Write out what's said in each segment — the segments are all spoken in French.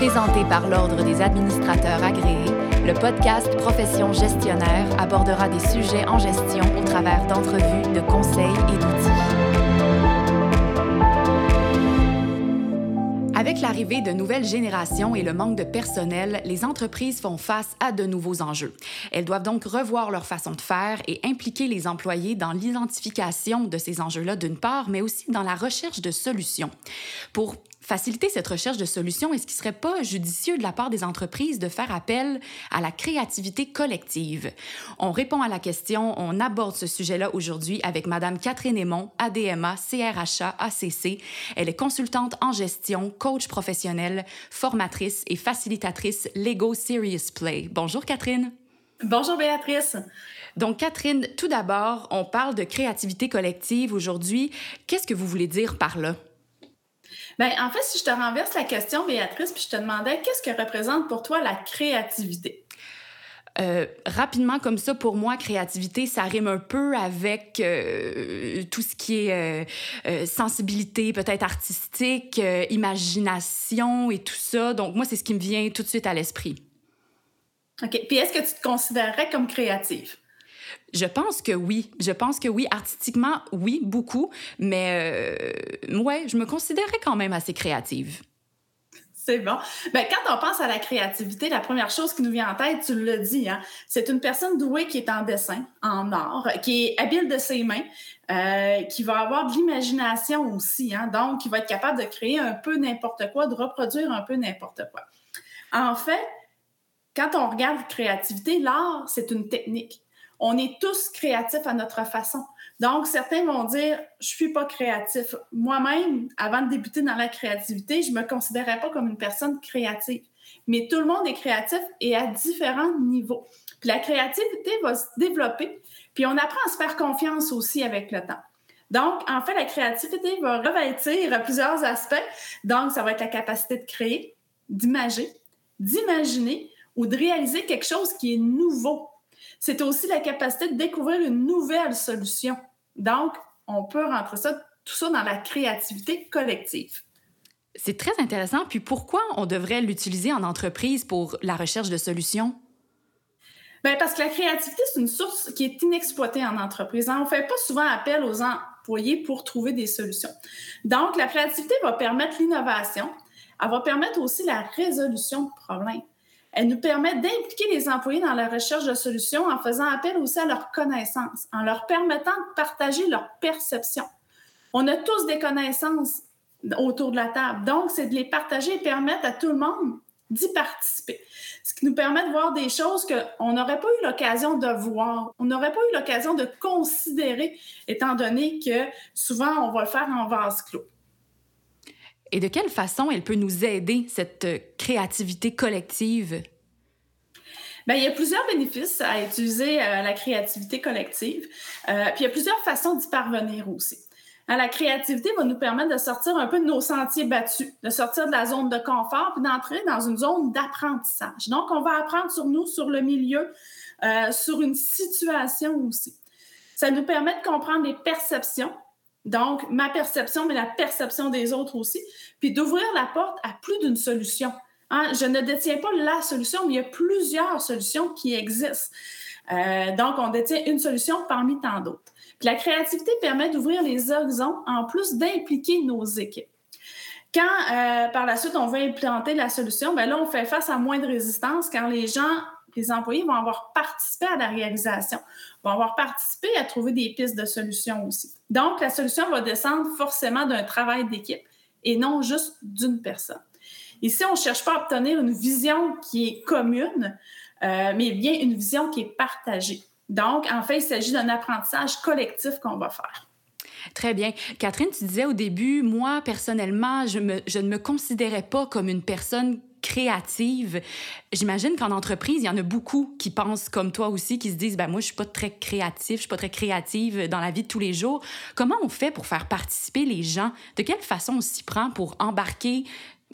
Présenté par l'Ordre des administrateurs agréés, le podcast Profession gestionnaire abordera des sujets en gestion au travers d'entrevues, de conseils et d'outils. Avec l'arrivée de nouvelles générations et le manque de personnel, les entreprises font face à de nouveaux enjeux. Elles doivent donc revoir leur façon de faire et impliquer les employés dans l'identification de ces enjeux-là d'une part, mais aussi dans la recherche de solutions. Pour faciliter cette recherche de solutions, est-ce qu'il ne serait pas judicieux de la part des entreprises de faire appel à la créativité collective? On répond à la question, on aborde ce sujet-là aujourd'hui avec Madame Catherine Aymon, ADMA, CRHA, ACC. Elle est consultante en gestion, coach professionnelle, formatrice et facilitatrice Lego Serious Play. Bonjour Catherine. Bonjour Béatrice. Donc, Catherine, tout d'abord, on parle de créativité collective aujourd'hui. Qu'est-ce que vous voulez dire par là? Bien, en fait, si je te renverse la question, Béatrice, puis je te demandais qu'est-ce que représente pour toi la créativité? Euh, rapidement comme ça, pour moi, créativité, ça rime un peu avec euh, tout ce qui est euh, sensibilité, peut-être artistique, imagination et tout ça. Donc, moi, c'est ce qui me vient tout de suite à l'esprit. OK. Puis, est-ce que tu te considérerais comme créative? Je pense que oui. Je pense que oui. Artistiquement, oui, beaucoup. Mais euh, ouais, je me considérais quand même assez créative. C'est bon. Ben, quand on pense à la créativité, la première chose qui nous vient en tête, tu le dis, hein, c'est une personne douée qui est en dessin, en art, qui est habile de ses mains, euh, qui va avoir de l'imagination aussi, hein, donc qui va être capable de créer un peu n'importe quoi, de reproduire un peu n'importe quoi. En fait, quand on regarde créativité, l'art, c'est une technique on est tous créatifs à notre façon. Donc, certains vont dire, je suis pas créatif. Moi-même, avant de débuter dans la créativité, je me considérais pas comme une personne créative. Mais tout le monde est créatif et à différents niveaux. Puis la créativité va se développer, puis on apprend à se faire confiance aussi avec le temps. Donc, en fait, la créativité va revêtir plusieurs aspects. Donc, ça va être la capacité de créer, d'imager, d'imaginer ou de réaliser quelque chose qui est nouveau c'est aussi la capacité de découvrir une nouvelle solution. Donc, on peut rentrer ça, tout ça dans la créativité collective. C'est très intéressant. Puis pourquoi on devrait l'utiliser en entreprise pour la recherche de solutions? Bien, parce que la créativité, c'est une source qui est inexploitée en entreprise. On ne fait pas souvent appel aux employés pour trouver des solutions. Donc, la créativité va permettre l'innovation. Elle va permettre aussi la résolution de problèmes. Elle nous permet d'impliquer les employés dans la recherche de solutions en faisant appel aussi à leurs connaissances, en leur permettant de partager leurs perceptions. On a tous des connaissances autour de la table, donc c'est de les partager et permettre à tout le monde d'y participer. Ce qui nous permet de voir des choses qu'on n'aurait pas eu l'occasion de voir, on n'aurait pas eu l'occasion de considérer, étant donné que souvent on va le faire en vase clos. Et de quelle façon elle peut nous aider, cette euh, créativité collective? Bien, il y a plusieurs bénéfices à utiliser euh, la créativité collective. Euh, puis il y a plusieurs façons d'y parvenir aussi. Hein, la créativité va nous permettre de sortir un peu de nos sentiers battus, de sortir de la zone de confort, puis d'entrer dans une zone d'apprentissage. Donc, on va apprendre sur nous, sur le milieu, sur une situation aussi. Ça nous permet de comprendre les perceptions, donc, ma perception, mais la perception des autres aussi, puis d'ouvrir la porte à plus d'une solution. Hein, je ne détiens pas la solution, mais il y a plusieurs solutions qui existent. Euh, donc, on détient une solution parmi tant d'autres. Puis la créativité permet d'ouvrir les horizons en plus d'impliquer nos équipes. Quand, euh, par la suite, on veut implanter la solution, bien là, on fait face à moins de résistance quand les gens les employés vont avoir participé à la réalisation, vont avoir participé à trouver des pistes de solutions aussi. Donc, la solution va descendre forcément d'un travail d'équipe et non juste d'une personne. Ici, on ne cherche pas à obtenir une vision qui est commune, euh, mais bien une vision qui est partagée. Donc, en fait, il s'agit d'un apprentissage collectif qu'on va faire. Très bien. Catherine, tu disais au début, moi, personnellement, je, je ne me considérais pas comme une personne créative. J'imagine qu'en entreprise, il y en a beaucoup qui pensent comme toi aussi, qui se disent ben moi je suis pas très créatif, je suis pas très créative dans la vie de tous les jours. Comment on fait pour faire participer les gens? De quelle façon on s'y prend pour embarquer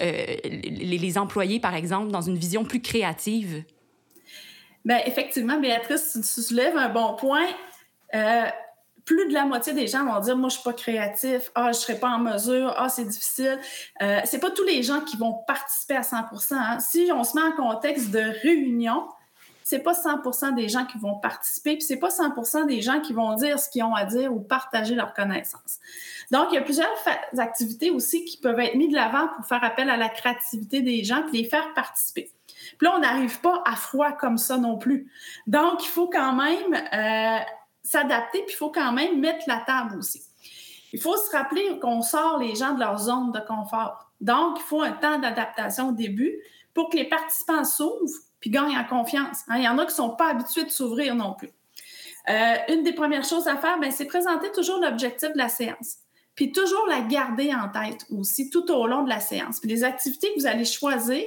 euh, les, employés par exemple dans une vision plus créative? Bien, effectivement, Béatrice, tu soulèves un bon point. Euh, plus de la moitié des gens vont dire moi je suis pas créatif, ah je serai pas en mesure, ah c'est difficile. Euh, c'est pas tous les gens qui vont participer à 100%. Hein. Si on se met en contexte de réunion, c'est pas 100% des gens qui vont participer, puis c'est pas 100% des gens qui vont dire ce qu'ils ont à dire ou partager leurs connaissances. Donc, il y a plusieurs activités aussi qui peuvent être mises de l'avant pour faire appel à la créativité des gens puis les faire participer. Puis là, on n'arrive pas à froid comme ça non plus. Donc, il faut quand même euh, s'adapter, puis il faut quand même mettre la table aussi. Il faut se rappeler qu'on sort les gens de leur zone de confort. Donc, il faut un temps d'adaptation au début pour que les participants s'ouvrent puis gagnent en confiance. Hein, il y en a qui ne sont pas habitués de s'ouvrir non plus. Euh, une des premières choses à faire, ben, c'est présenter toujours l'objectif de la séance. Puis toujours la garder en tête aussi tout au long de la séance. Puis les activités que vous allez choisir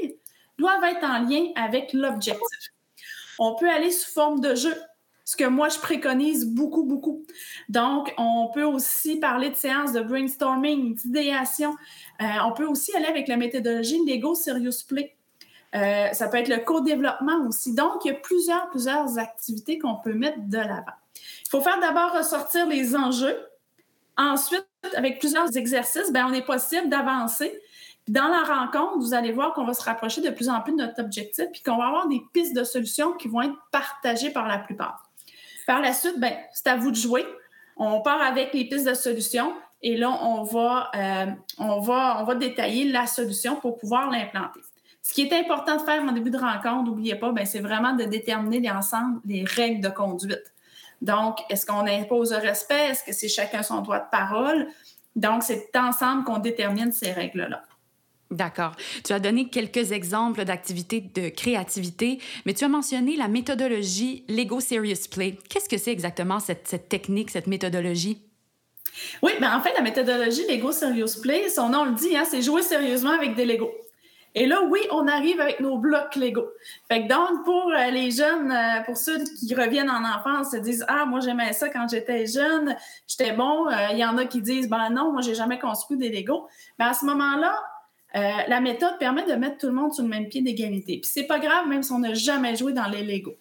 doivent être en lien avec l'objectif. On peut aller sous forme de jeu, ce que moi je préconise beaucoup, beaucoup. Donc, on peut aussi parler de séances de brainstorming, d'idéation. Euh, on peut aussi aller avec la méthodologie Lego Serious Play. Euh, ça peut être le co-développement aussi. Donc, il y a plusieurs, plusieurs activités qu'on peut mettre de l'avant. Il faut faire d'abord ressortir les enjeux. Ensuite, avec plusieurs exercices, ben, on est possible d'avancer dans la rencontre, vous allez voir qu'on va se rapprocher de plus en plus de notre objectif, puis qu'on va avoir des pistes de solutions qui vont être partagées par la plupart. Par la suite, ben, c'est à vous de jouer. On part avec les pistes de solutions et là, on va, euh, on va, on va détailler la solution pour pouvoir l'implanter. Ce qui est important de faire en début de rencontre, n'oubliez pas, ben, c'est vraiment de déterminer ensemble les règles de conduite. Donc, est-ce qu'on impose le respect? Est-ce que c'est chacun son droit de parole? Donc, c'est ensemble qu'on détermine ces règles-là. D'accord. Tu as donné quelques exemples d'activités de créativité, mais tu as mentionné la méthodologie Lego Serious Play. Qu'est-ce que c'est exactement cette, technique, cette méthodologie? Oui, mais ben, en fait, la méthodologie Lego Serious Play, son nom le dit, hein, c'est jouer sérieusement avec des Lego. Et là, oui, on arrive avec nos blocs Lego. Fait que donc, pour euh, les jeunes, euh, pour ceux qui reviennent en enfance, se disent Ah, moi, j'aimais ça quand j'étais jeune, j'étais bon. Euh, il y en a qui disent Ben non, moi, j'ai jamais construit des Lego. Mais à ce moment-là, euh, la méthode permet de mettre tout le monde sur le même pied d'égalité. Puis c'est pas grave, même si on n'a jamais joué dans les Lego.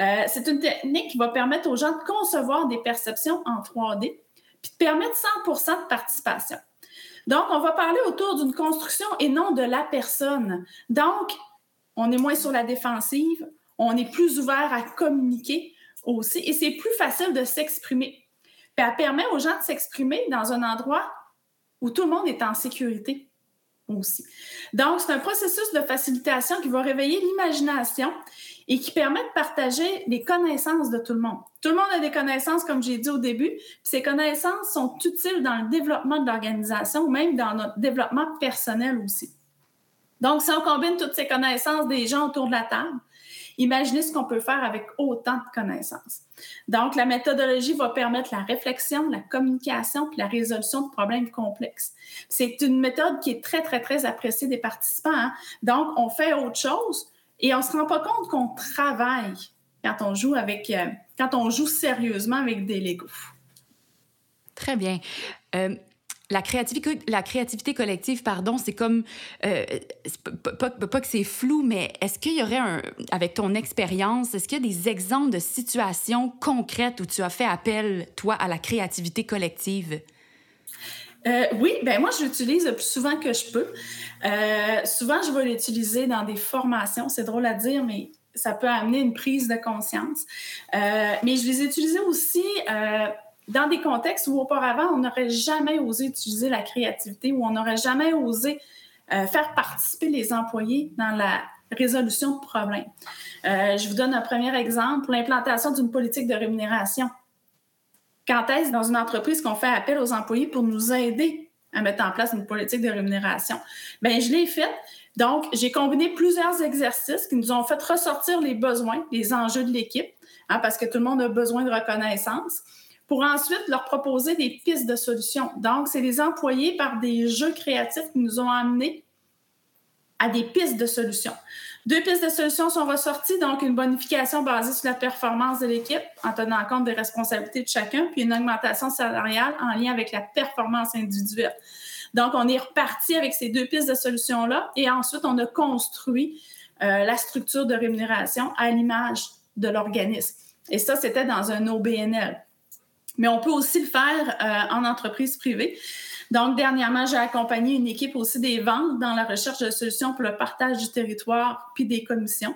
Euh, c'est une technique qui va permettre aux gens de concevoir des perceptions en 3D, puis de permettre 100% de participation. Donc, on va parler autour d'une construction et non de la personne. Donc, on est moins sur la défensive, on est plus ouvert à communiquer aussi, et c'est plus facile de s'exprimer. Puis elle permet aux gens de s'exprimer dans un endroit où tout le monde est en sécurité aussi. Donc, c'est un processus de facilitation qui va réveiller l'imagination et qui permet de partager les connaissances de tout le monde. Tout le monde a des connaissances, comme j'ai dit au début, puis ces connaissances sont utiles dans le développement de l'organisation ou même dans notre développement personnel aussi. Donc, si on combine toutes ces connaissances des gens autour de la table, Imaginez ce qu'on peut faire avec autant de connaissances. Donc, la méthodologie va permettre la réflexion, la communication puis la résolution de problèmes complexes. C'est une méthode qui est très, très, très appréciée des participants. Hein. Donc, on fait autre chose et on ne se rend pas compte qu'on travaille quand on joue avec, euh, quand on joue sérieusement avec des Legos. Très bien. Euh, la créativité, collective, pardon, c'est comme, euh, pas, que c'est flou, mais est-ce qu'il y aurait, un, avec ton expérience, est-ce qu'il y a des exemples de situations concrètes où tu as fait appel, toi, à la créativité collective? Euh, oui, ben moi, je l'utilise le plus souvent que je peux. Euh, souvent, je vais l'utiliser dans des formations. C'est drôle à dire, mais ça peut amener une prise de conscience. mais je les utilisais aussi dans des contextes où auparavant, on n'aurait jamais osé utiliser la créativité, où on n'aurait jamais osé euh, faire participer les employés dans la résolution de problèmes. Euh, je vous donne un premier exemple, l'implantation d'une politique de rémunération. Quand est-ce dans une entreprise qu'on fait appel aux employés pour nous aider à mettre en place une politique de rémunération? Bien, je l'ai fait. Donc, j'ai combiné plusieurs exercices qui nous ont fait ressortir les besoins, les enjeux de l'équipe, hein, parce que tout le monde a besoin de reconnaissance pour ensuite leur proposer des pistes de solutions. Donc, c'est les employés par des jeux créatifs qui nous ont amenés à des pistes de solutions. Deux pistes de solutions sont ressorties, donc une bonification basée sur la performance de l'équipe en tenant compte des responsabilités de chacun, puis une augmentation salariale en lien avec la performance individuelle. Donc, on est reparti avec ces deux pistes de solutions-là et ensuite, on a construit euh, la structure de rémunération à l'image de l'organisme. Et ça, c'était dans un OBNL. Mais on peut aussi le faire euh, en entreprise privée. Donc, dernièrement, j'ai accompagné une équipe aussi des ventes dans la recherche de solutions pour le partage du territoire puis des commissions.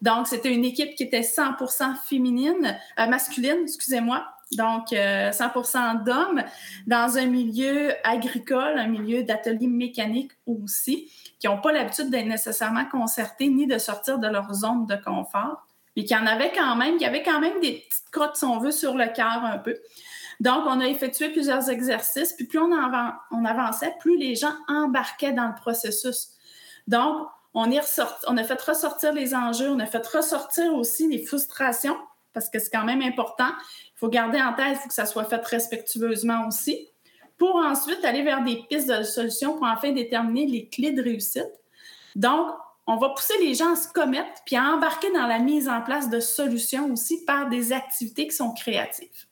Donc, c'était une équipe qui était 100% féminine, euh, masculine, excusez-moi. Donc, 100% euh, d'hommes dans un milieu agricole, un milieu d'atelier mécanique aussi, qui n'ont pas l'habitude d'être nécessairement concertés ni de sortir de leur zone de confort, mais qui en avaient quand même, qui avaient quand même des petites crottes, si on veut, sur le cœur un peu. Donc, on a effectué plusieurs exercices, puis plus on, avançait, plus les gens embarquaient dans le processus. Donc, on, on a fait ressortir les enjeux, on a fait ressortir aussi les frustrations, parce que c'est quand même important. Il faut garder en tête, il faut que ça soit fait respectueusement aussi, pour ensuite aller vers des pistes de solutions pour enfin déterminer les clés de réussite. Donc, on va pousser les gens à se commettre puis à embarquer dans la mise en place de solutions aussi par des activités qui sont créatives.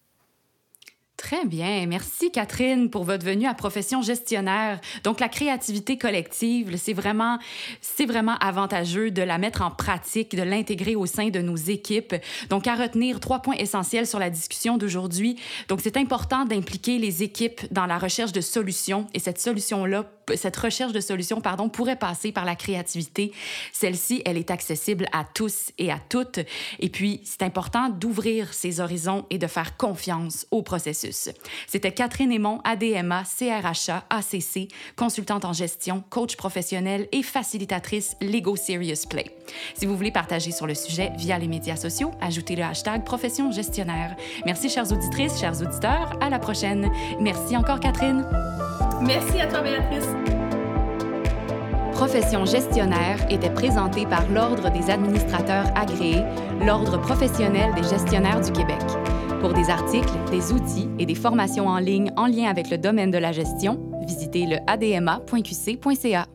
Très bien. Merci, Catherine, pour votre venue à Profession gestionnaire. Donc, la créativité collective, c'est vraiment, c'est vraiment avantageux de la mettre en pratique, de l'intégrer au sein de nos équipes. Donc, à retenir trois points essentiels sur la discussion d'aujourd'hui. Donc, c'est important d'impliquer les équipes dans la recherche de solutions et cette solution-là cette recherche de solutions pardon, pourrait passer par la créativité. Celle-ci, elle est accessible à tous et à toutes. Et puis, c'est important d'ouvrir ses horizons et de faire confiance au processus. C'était Catherine Aymon, ADMA, CRHA, ACC, consultante en gestion, coach professionnel et facilitatrice Lego Serious Play. Si vous voulez partager sur le sujet via les médias sociaux, ajoutez le hashtag profession gestionnaire. Merci, chères auditrices, chers auditeurs. À la prochaine. Merci encore, Catherine. Merci à toi, Béatrice. Profession gestionnaire était présentée par l'Ordre des administrateurs agréés, l'Ordre professionnel des gestionnaires du Québec. Pour des articles, des outils et des formations en ligne en lien avec le domaine de la gestion, visitez le adma.qc.ca.